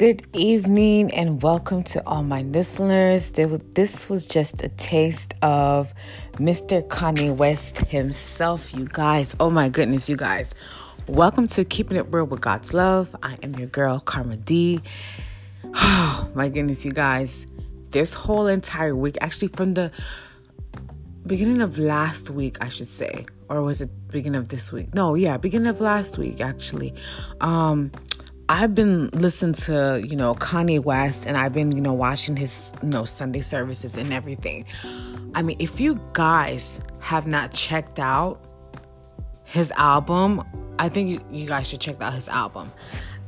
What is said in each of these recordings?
Good evening and welcome to all my listeners. This was just a taste of Mr. Kanye West himself, you guys. Oh my goodness, you guys. Welcome to Keeping It Real with God's Love. I am your girl, Karma D. Oh my goodness, you guys. This whole entire week, actually from the beginning of last week, I should say, or was it beginning of this week? No, yeah, beginning of last week, actually. Um, I've been listening to, you know, Kanye West and I've been, you know, watching his, you know, Sunday services and everything. I mean, if you guys have not checked out his album, I think you, you guys should check out his album.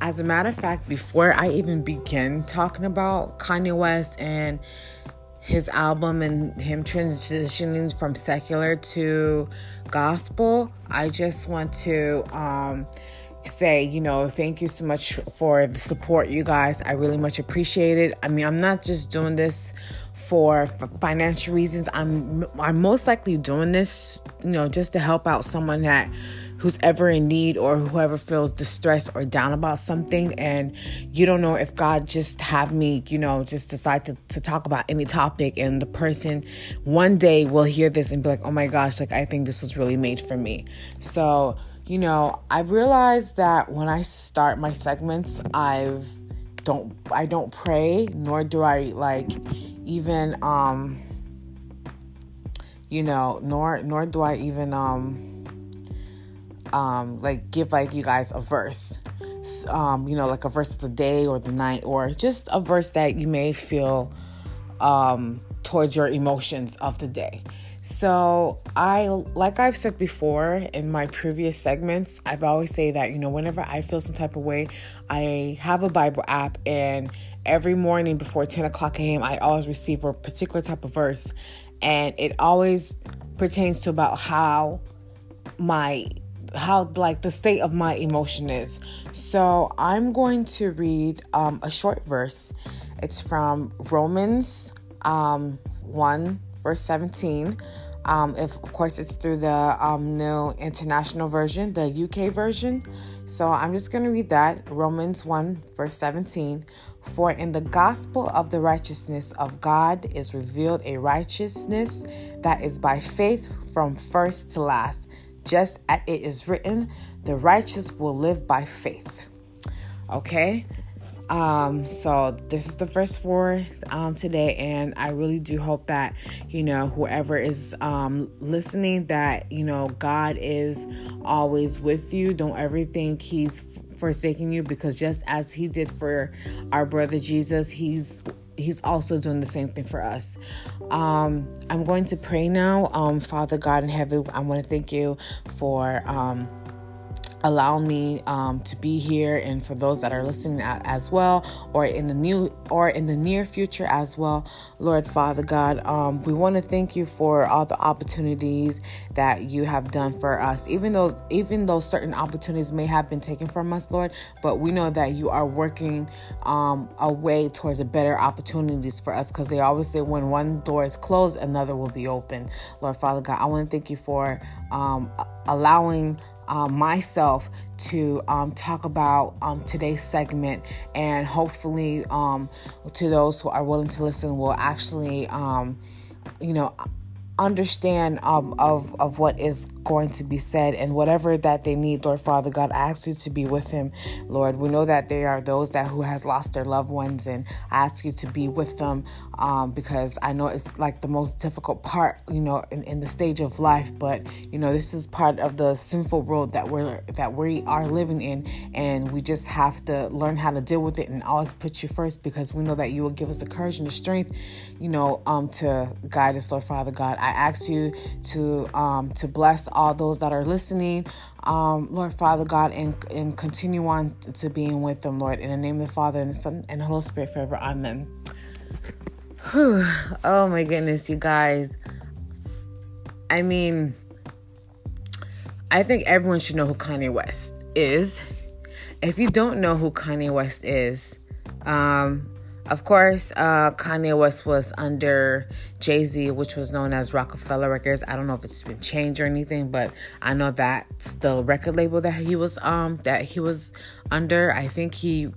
As a matter of fact, before I even begin talking about Kanye West and his album and him transitioning from secular to gospel, I just want to um, say, you know, thank you so much for the support, you guys. I really much appreciate it. I mean, I'm not just doing this for financial reasons. I'm I'm most likely doing this, you know, just to help out someone that who's ever in need or whoever feels distressed or down about something and you don't know if God just have me, you know, just decide to, to talk about any topic and the person one day will hear this and be like, oh my gosh, like I think this was really made for me. So you know, I've realized that when I start my segments, I've don't I don't pray, nor do I like even um you know, nor nor do I even um um like give like you guys a verse. Um, you know, like a verse of the day or the night or just a verse that you may feel um towards your emotions of the day. So, I like I've said before in my previous segments, I've always say that, you know, whenever I feel some type of way, I have a Bible app and every morning before 10 o'clock a.m., I always receive a particular type of verse. And it always pertains to about how my how like the state of my emotion is. So I'm going to read um, a short verse. It's from Romans um, 1 verse 17. Um, if of course it's through the um, new international version, the UK version. So I'm just going to read that Romans 1, verse 17. For in the gospel of the righteousness of God is revealed a righteousness that is by faith from first to last, just as it is written, the righteous will live by faith. Okay, um, so this is the first four um, today, and I really do hope that you know whoever is um, listening that you know God is always with you. Don't ever think He's forsaking you because just as He did for our brother Jesus, He's He's also doing the same thing for us. Um, I'm going to pray now. Um, Father God in heaven, I want to thank you for. Um, allow me um, to be here and for those that are listening as well or in the new or in the near future as well. Lord father god um, we want to thank you for all the opportunities that you have done for us. Even though even though certain opportunities may have been taken from us lord but we know that you are working um, a way towards a better opportunities for us because they always say when one door is closed another will be open. Lord father god i want to thank you for um, allowing um, myself to um, talk about um, today's segment, and hopefully, um, to those who are willing to listen, will actually, um, you know, understand um, of of what is going to be said and whatever that they need lord father god i ask you to be with him lord. We know that there are those that who has lost their loved ones and i ask you to be with them um, because i know it's like the most difficult part you know in, in the stage of life but you know this is part of the sinful world that we're that we are living in and we just have to learn how to deal with it and always put you first because we know that you will give us the courage and the strength you know um to guide us lord father god i ask you to um, to bless all those that are listening, um, Lord Father God, and and continue on to being with them, Lord. In the name of the Father and the Son and the Holy Spirit forever. Amen. Whew. Oh my goodness, you guys. I mean, I think everyone should know who Kanye West is. If you don't know who Kanye West is, um, of course, uh, Kanye West was under Jay Z, which was known as Roc-A-Fella Records. I don't know if it's been changed or anything, but I know that's the record label that he was um that he was under. I think he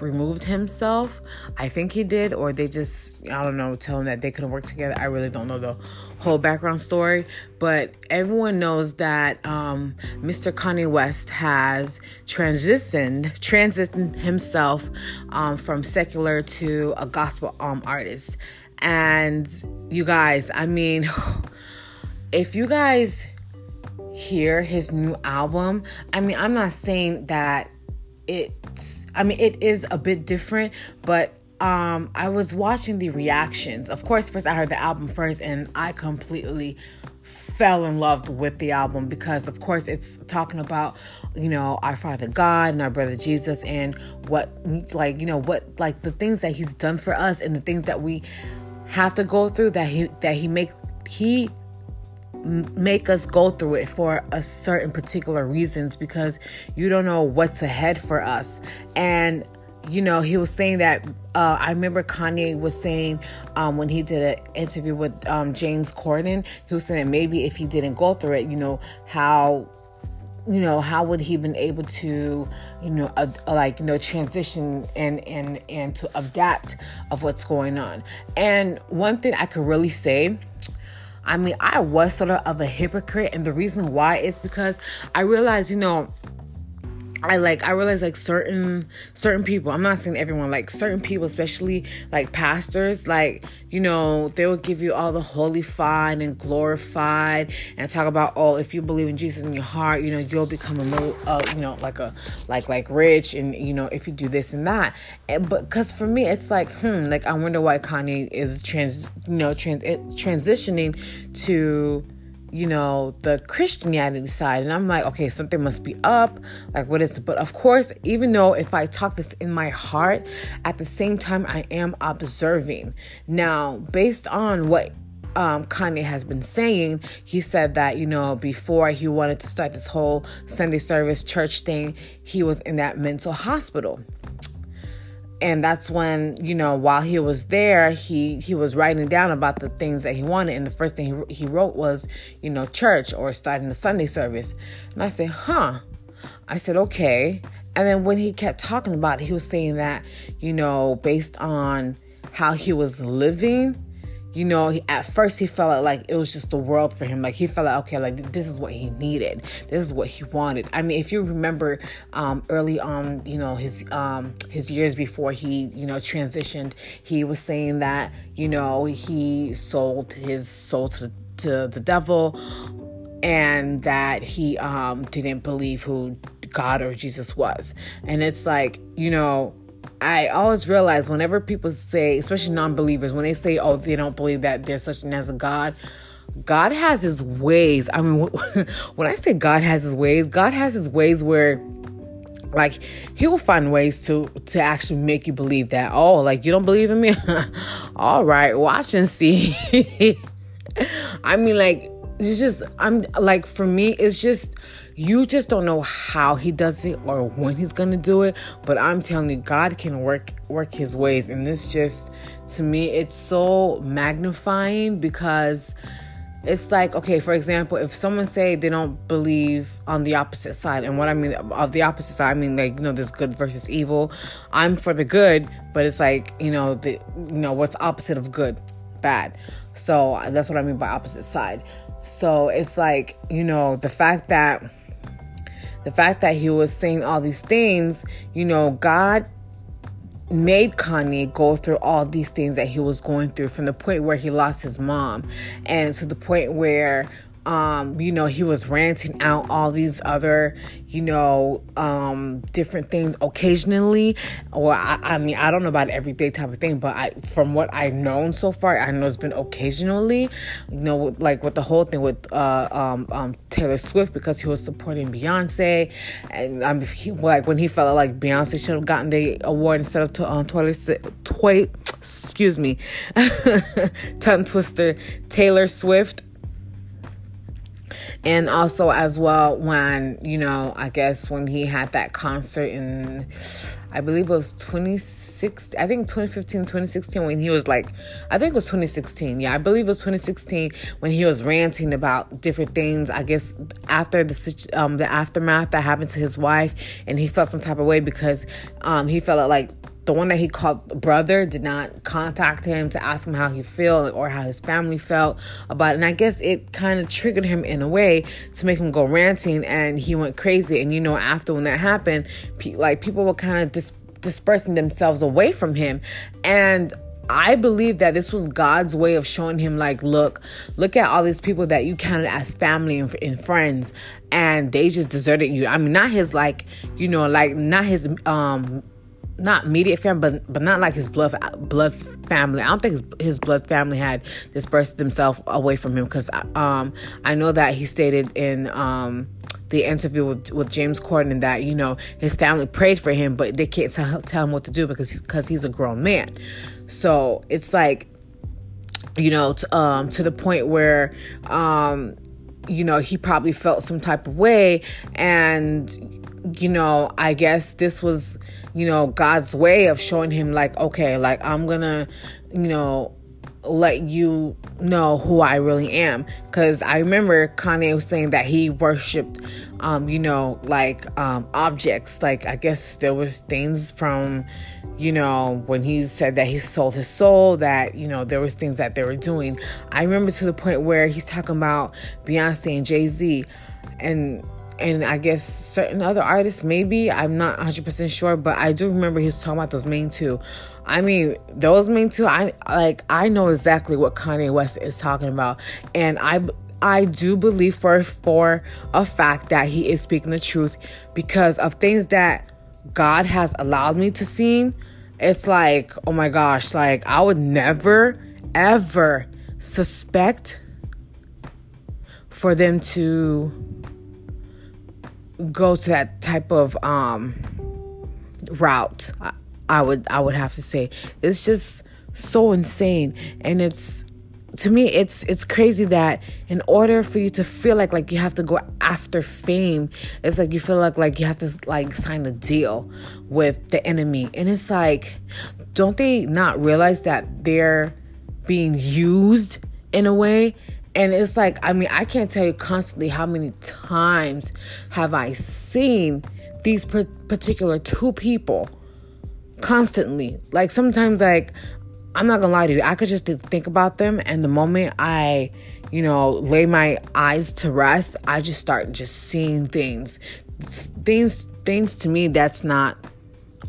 removed himself. I think he did, or they just, I don't know, tell him that they couldn't work together. I really don't know the whole background story, but everyone knows that um, Mr. Kanye West has transitioned, transitioned himself um, from secular to a gospel um, artist. And you guys, I mean, if you guys hear his new album, I mean, I'm not saying that it's, I mean, it is a bit different, but um, I was watching the reactions. Of course, first I heard the album first, and I completely fell in love with the album because, of course, it's talking about you know our Father God and our brother Jesus and what like you know what like the things that He's done for us and the things that we have to go through that He that He make He make us go through it for a certain particular reasons because you don't know what's ahead for us and you know, he was saying that. Uh, I remember Kanye was saying um, when he did an interview with um, James Corden, he was saying maybe if he didn't go through it, you know, how you know how would he been able to you know uh, like you know transition and and and to adapt of what's going on and one thing i could really say i mean i was sort of, of a hypocrite and the reason why is because i realized you know I like I realize like certain certain people, I'm not saying everyone, like certain people, especially like pastors, like, you know, they will give you all the holy fine and glorified and talk about, oh, if you believe in Jesus in your heart, you know, you'll become a uh, you know, like a like like rich and you know, if you do this and that. And, but cuz for me it's like, hmm, like I wonder why Kanye is trans you know, trans transitioning to you know, the Christianity side. And I'm like, okay, something must be up. Like, what is it? But of course, even though if I talk this in my heart, at the same time, I am observing. Now, based on what um, Kanye has been saying, he said that, you know, before he wanted to start this whole Sunday service church thing, he was in that mental hospital and that's when you know while he was there he he was writing down about the things that he wanted. And the first thing he, he wrote was you know church or starting the sunday service. And i said huh. I said okay. And then when he kept talking about it he was saying that you know based on how he was living you know, at first he felt like it was just the world for him. Like he felt like, okay, like this is what he needed. This is what he wanted. I mean, if you remember um, early on, you know, his um, his years before he, you know, transitioned, he was saying that, you know, he sold his soul to, to the devil and that he um, didn't believe who God or Jesus was. And it's like, you know, I always realize whenever people say, especially non believers, when they say, oh, they don't believe that there's such thing as a God, God has his ways. I mean, when I say God has his ways, God has his ways where like he will find ways to to actually make you believe that oh like you don't believe in me all right watch and see i mean like it's just i'm like for me it's just you just don't know how he does it or when he's gonna do it. But I'm telling you, God can work work his ways. And this just to me, it's so magnifying because it's like okay for example if someone say they don't believe on the opposite side and what i mean of the opposite side i mean like you know there's good versus evil i'm for the good but it's like you know the you know what's opposite of good bad so that's what i mean by opposite side so it's like you know the fact that the fact that he was saying all these things, you know, God made Kanye go through all these things that he was going through from the point where he lost his mom and to the point where um, you know, he was ranting out all these other, you know, um, different things occasionally. Or I, I mean, I don't know about everyday type of thing, but I, from what I've known so far, I know it's been occasionally, you know, like with the whole thing with uh, um, um, Taylor Swift because he was supporting Beyonce, and um, he, like when he felt like Beyonce should have gotten the award instead of to, um, Taylor, Toy, excuse me, tongue twister, Taylor Swift and also as well when you know i guess when he had that concert in i believe it was 26 i think 2015 2016 when he was like i think it was 2016 yeah i believe it was 2016 when he was ranting about different things i guess after the um the aftermath that happened to his wife and he felt some type of way because um he felt like the one that he called brother did not contact him to ask him how he felt or how his family felt about it. And I guess it kind of triggered him in a way to make him go ranting and he went crazy. And you know, after when that happened, pe- like people were kind of dis- dispersing themselves away from him. And I believe that this was God's way of showing him, like, look, look at all these people that you counted as family and, and, friends, and they just deserted you. I mean, not his, like, you know, like, not his, um, not immediate family, but but not like his blood blood family. I don't think his, his blood family had dispersed themselves away from him because um I know that he stated in um the interview with, with James Corden that you know his family prayed for him, but they can't tell, tell him what to do because because he's a grown man. So it's like, you know, t- um, to the point where, um, you know, he probably felt some type of way. And, you know, I guess this was, you know, God's way of showing him, like, okay, like, I'm gonna, you know, let you know who I really am. Because I remember Kanye was saying that he worshipped, um, you know, like um, objects. Like I guess there was things from, you know, when he said that he sold his soul. That you know there was things that they were doing. I remember to the point where he's talking about Beyonce and Jay Z, and and I guess certain other artists, maybe I'm not 100% sure, but I do remember he was talking about those main two. I mean, those main two, I like, I know exactly what Kanye West is talking about, and I. I do believe for for a fact that he is speaking the truth because of things that God has allowed me to see. It's like, oh my gosh, like I would never ever suspect for them to go to that type of um, route. I, I would I would have to say it's just so insane, and it's to me it's it's crazy that in order for you to feel like like you have to go after fame it's like you feel like like you have to like sign a deal with the enemy and it's like don't they not realize that they're being used in a way and it's like, I mean, I can't tell you constantly how many times have I seen these particular two people constantly. Like sometimes, like, I'm not gonna lie to you, I could just think about them, and the moment I, you know, lay my eyes to rest, I just start just seeing things. Things, things to me that's not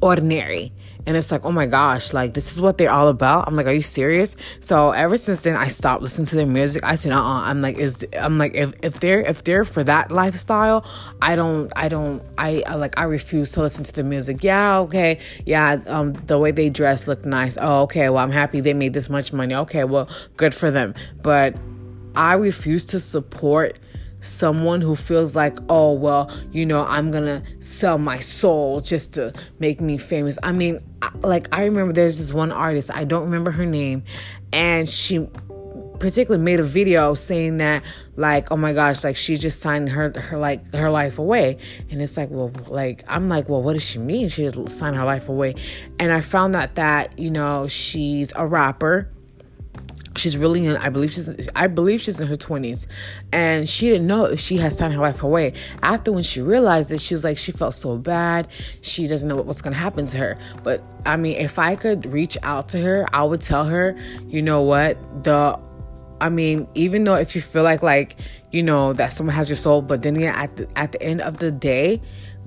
ordinary and it's like oh my gosh like this is what they're all about. I'm like are you serious? So ever since then i stopped listening to their music. I said uh-uh. I'm like is i'm like if, if they're if they're for that lifestyle i don't i don't I, I like i refuse to listen to the music. Yeah okay. Yeah um the way they dress look nice. Oh okay. Well i'm happy they made this much money. Okay well good for them. But i refuse to support someone who feels like, oh, well, you know, I'm gonna sell my soul just to make me famous. I mean, like, I remember there's this one artist, I don't remember her name, and she particularly made a video saying that like oh my gosh like she just signed her her like her life away. And it's like well like i'm like well what does she mean? She just signed her life away. And i found out that you know she's a rapper she's really in i believe she's i believe she's in her 20s and she didn't know if she had signed her life away. After when she realized it she was like she felt so bad. She doesn't know what's going to happen to her. But i mean if i could reach out to her i would tell her you know what? The I mean, even though if you feel like like you know that someone has your soul, but then yeah, at the at the end of the day,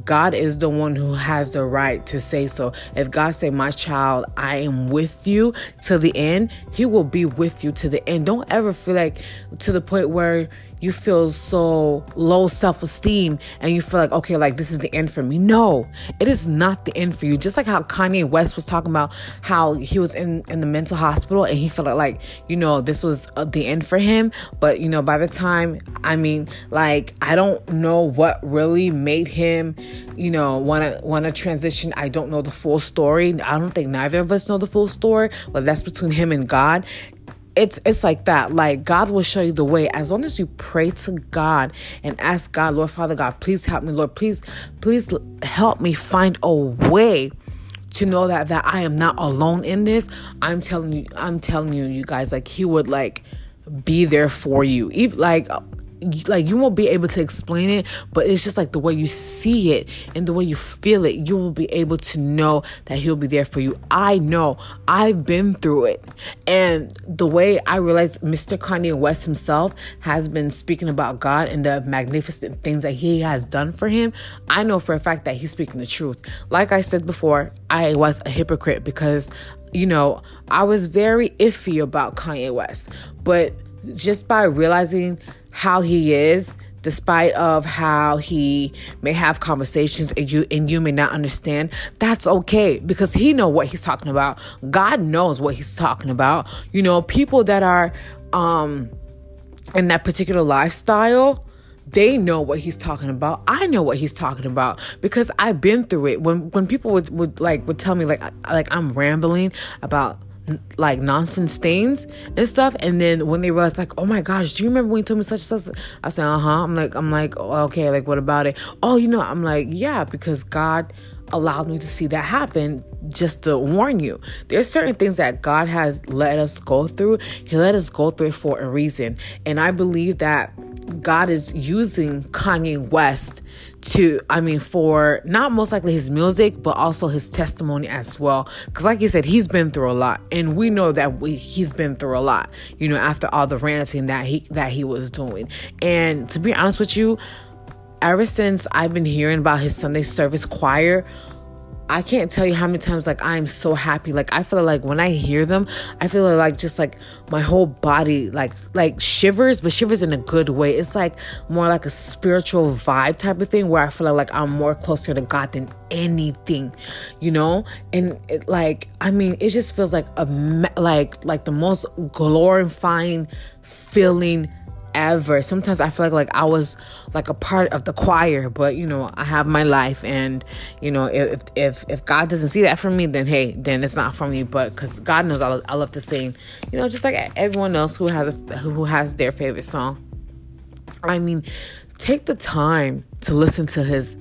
God is the one who has the right to say so. If God say, "My child, I am with you to the end," He will be with you to the end. Don't ever feel like to the point where you feel so low self esteem and you feel like, okay, like this is the end for me. No, it is not the end for you. Just like how Kanye West was talking about how he was in, in the mental hospital and he felt like, you know, this was uh, the end for him. But, you know, by the time, I mean, like, I don't know what really made him, you know, want to want to transition. I don't know the full story. I don't think neither of us know the full story, but that's between him and God it's it's like that. Like god will show you the way. As long as you pray to god and ask god lord father god please help me. Lord please please help me find a way to know that that i am not alone in this. I'm telling you i'm telling you you guys like he would like be there for you. Even like like you won't be able to explain it, but it's just like the way you see it and the way you feel it, you will be able to know that he'll be there for you. I know. I've been through it. And the way I realize Mr. Kanye West himself has been speaking about God and the magnificent things that he has done for him, I know for a fact that he's speaking the truth. Like I said before, I was a hypocrite because you know, I was very iffy about Kanye West. But just by realizing how he is despite of how he may have conversations and you and you may not understand that's okay because he know what he's talking about god knows what he's talking about you know people that are um in that particular lifestyle they know what he's talking about. I know what he's talking about because I've been through it. When when people would, would like would tell me like like I'm rambling about like nonsense things and stuff. And then when they realize like oh my gosh do you remember when you told me such and such? I said uh-huh. I'm like i'm like okay like what about it? Oh you know i'm like yeah because god allowed me to see that happen just to warn you. There's certain things that god has let us go through. He let us go through it for a reason. And i believe that God is using Kanye West to, I mean, for not most likely his music, but also his testimony as well. Because, like you said, he's been through a lot, and we know that we, he's been through a lot. You know, after all the ranting that he that he was doing, and to be honest with you, ever since I've been hearing about his Sunday service choir I can't tell you how many times like I am so happy. Like I feel like when I hear them, I feel like just like my whole body like like shivers, but shivers in a good way. It's like more like a spiritual vibe type of thing where I feel like I'm more closer to God than anything, you know? And it, like I mean, it just feels like a like like the most glorifying feeling ever. Sometimes I feel like like I was like a part of the choir, but you know, I have my life and you know, if if if God doesn't see that for me, then hey, then it's not for me, but cuz God knows I, I love to sing. You know, just like everyone else who has a, who has their favorite song. I mean, take the time to listen to his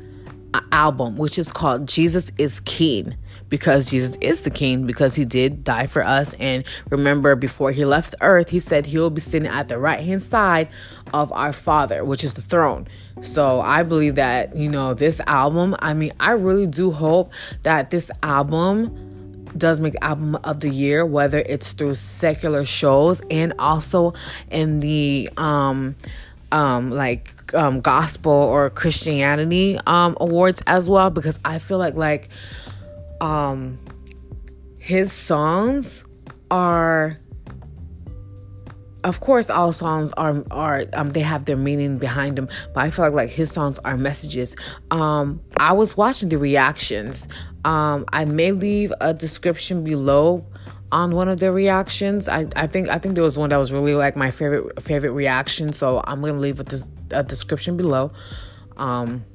uh, album, which is called Jesus is King, because Jesus is the King, because he did die for us. And remember, before he left earth, he said he will be sitting at the right hand side of our Father, which is the throne. So I believe that, you know, this album, I mean, I really do hope that this album does make album of the year whether it's through secular shows and also in the um um, like um, gospel or Christianity um, awards as well because I feel like like um, his songs are of course all songs are are um, they have their meaning behind them but i feel like like his songs are messages um i was watching the reactions um i may leave a description below on one of the reactions. I, I think I think there was one that was really like my favorite favorite reaction. So I'm gonna leave a, a description below, um,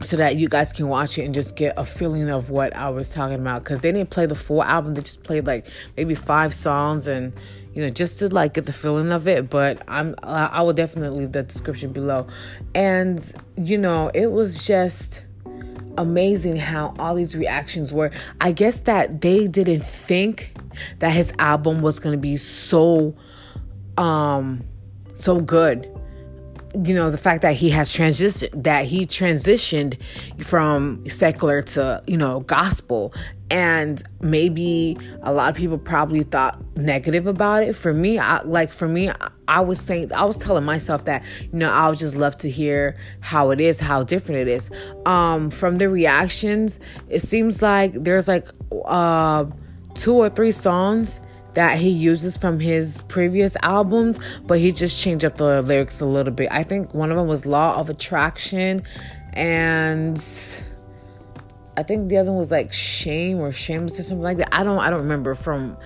so that you guys can watch it and just get a feeling of what I was talking about. Because they didn't play the full album; they just played like maybe five songs and you know just to like get the feeling of it. But I'm I will definitely leave the description below, and you know it was just amazing how all these reactions were. I guess that they didn't think that his album was going to be so um so good you know the fact that he has transitioned that he transitioned from secular to you know gospel. And maybe a lot of people probably thought negative about it. For me I, like for me I, I was saying i was telling myself that you know i would just love to hear how it is how different it is. Um from the reactions it seems like there's like uh two or three songs that he uses from his previous albums, but he just changed up the lyrics a little bit. I think one of them was Law of Attraction, and I think the other one was like Shame or Shameless or something like that. I don't I don't remember from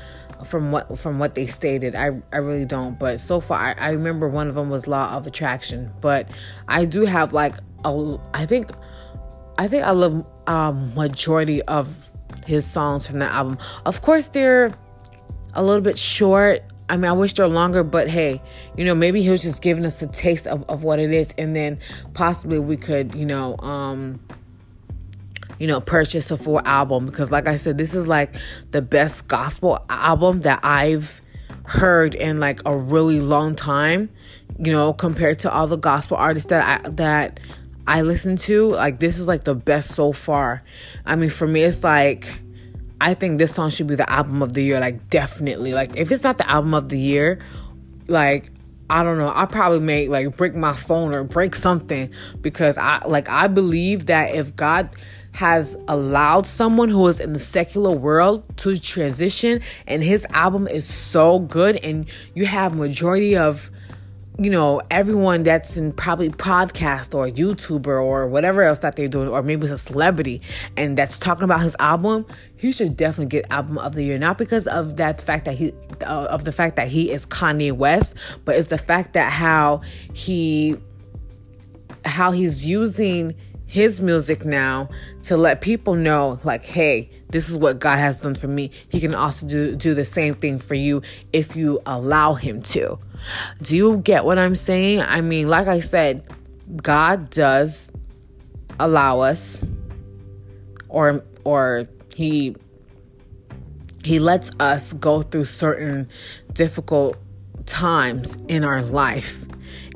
from what from what they stated. I I really don't. But so far, I, I remember one of them was Law of Attraction. But I do have like a I think I think I love um majority of his songs from the album. Of course, they're a little bit short. I mean, I wish they're longer, but hey, you know, maybe he was just giving us a taste of, of what it is, and then possibly we could, you know, um, you know, purchase a full album because, like I said, this is like the best gospel album that I've heard in like a really long time. you know, compared to all the gospel artists that I that I listen to, like this is like the best so far. I mean, for me, it's like I think this song should be the album of the year, like definitely. Like if it's not the album of the year, like I don't know. I probably may like break my phone or break something because I like I believe that if God has allowed someone who is in the secular world to transition and his album is so good and you have majority of you know, everyone that's in probably podcast or YouTuber or whatever else that they're doing, or maybe it's a celebrity and that's talking about his album, he should definitely get album of the year. Not because of that fact that he, uh, of the fact that he is Kanye West, but it's the fact that how he, how he's using his music now to let people know, like, hey, this is what God has done for me. He can also do, do the same thing for you if you allow Him to. Do you get what I'm saying? I mean, like I said, God does allow us or or he he lets us go through certain difficult times in our life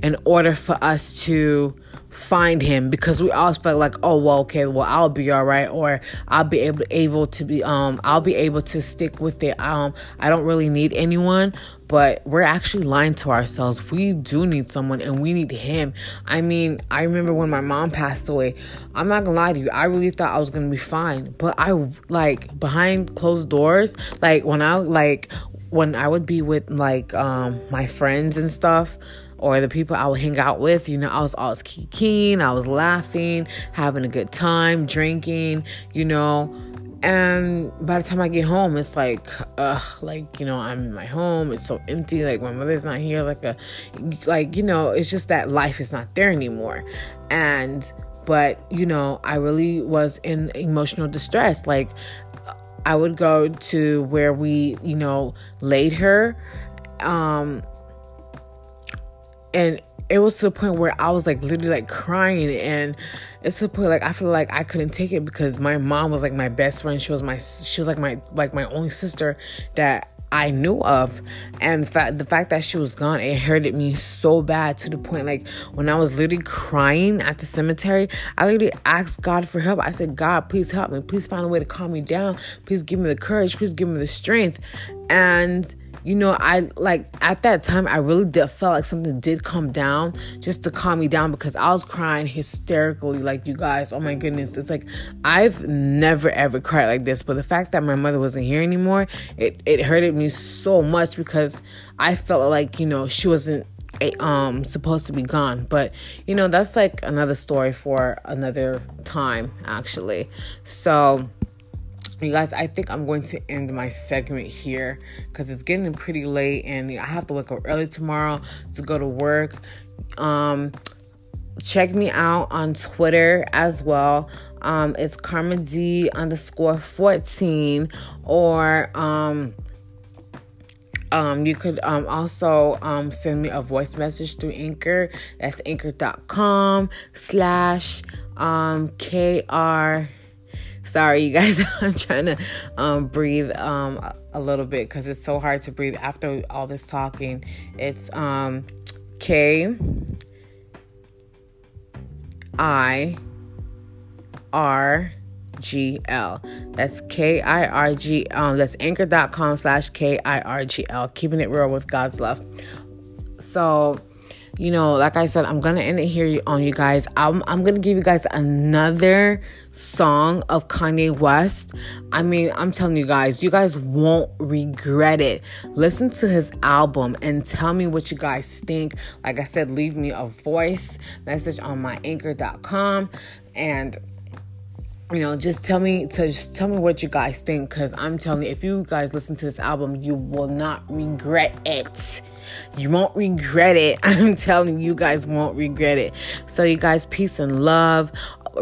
in order for us to find him because we always felt like oh well okay well I'll be all right or I'll be able able to be um I'll be able to stick with it. Um I don't really need anyone but we're actually lying to ourselves. We do need someone and we need him. I mean I remember when my mom passed away. I'm not gonna lie to you. I really thought I was gonna be fine but I like behind closed doors like when I like when I would be with like um my friends and stuff or the people I would hang out with. You know, I was always keen, I was laughing, having a good time, drinking, you know. And by the time I get home, it's like, ugh, like, you know, I'm in my home. It's so empty. Like, my mother's not here. Like, a, like, you know, it's just that life is not there anymore. And, but, you know, I really was in emotional distress. Like, I would go to where we, you know, laid her. Um, and it was to the point where I was like literally like crying and it's to the point like I feel like I couldn't take it because my mom was like my best friend. She was my she was like my like my only sister that I knew of. And fact the fact that she was gone, it hurted me so bad to the point like when I was literally crying at the cemetery, I literally asked God for help. I said, God, please help me. Please find a way to calm me down. Please give me the courage. Please give me the strength. And you know, I like at that time, I really did, felt like something did come down just to calm me down because I was crying hysterically. Like, you guys, oh my goodness. It's like I've never ever cried like this. But the fact that my mother wasn't here anymore, it, it hurted me so much because I felt like, you know, she wasn't um supposed to be gone but you know that's like another story for another time actually so you guys i think i'm going to end my segment here because it's getting pretty late and i have to wake up early tomorrow to go to work um check me out on twitter as well um it's karma d underscore 14 or um um, you could um, also um, send me a voice message through Anchor. That's anchor.com slash um, KR Sorry, you guys. I'm trying to um, breathe um, a little bit because it's so hard to breathe after all this talking. It's um, K I R G L. That's K I R G. Um, that's anchor.com slash K I R G L. Keeping it real with God's love. So you know, like I said, I'm gonna end it here on you guys. I'm I'm gonna give you guys another song of Kanye West. I mean, I'm telling you guys, you guys won't regret it. Listen to his album and tell me what you guys think. Like I said, leave me a voice message on my anchor.com and you know just tell me to just tell me what you guys think because i'm telling you if you guys listen to this album you will not regret it. You won't regret it. I'm telling you, you guys won't regret it. So you guys peace and love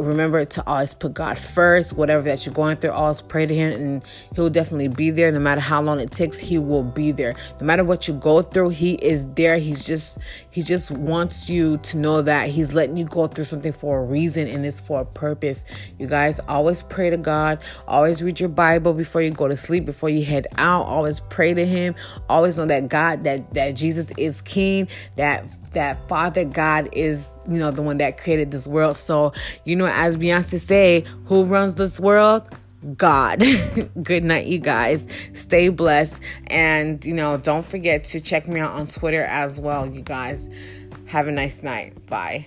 remember to always put God first. Whatever that you're going through, always pray to Him, and He'll definitely be there. No matter how long it takes, He will be there. No matter what you go through, He is there. He's just He just wants you to know that He's letting you go through something for a reason and it's for a purpose. You guys always pray to God. Always read your Bible before you go to sleep. Before you head out, always pray to Him. Always know that God, that that Jesus is King. That that Father God is, you know, the one that created this world. So, you know, as Beyonce say, who runs this world? God. Good night, you guys. Stay blessed. And, you know, don't forget to check me out on Twitter as well, you guys. Have a nice night. Bye.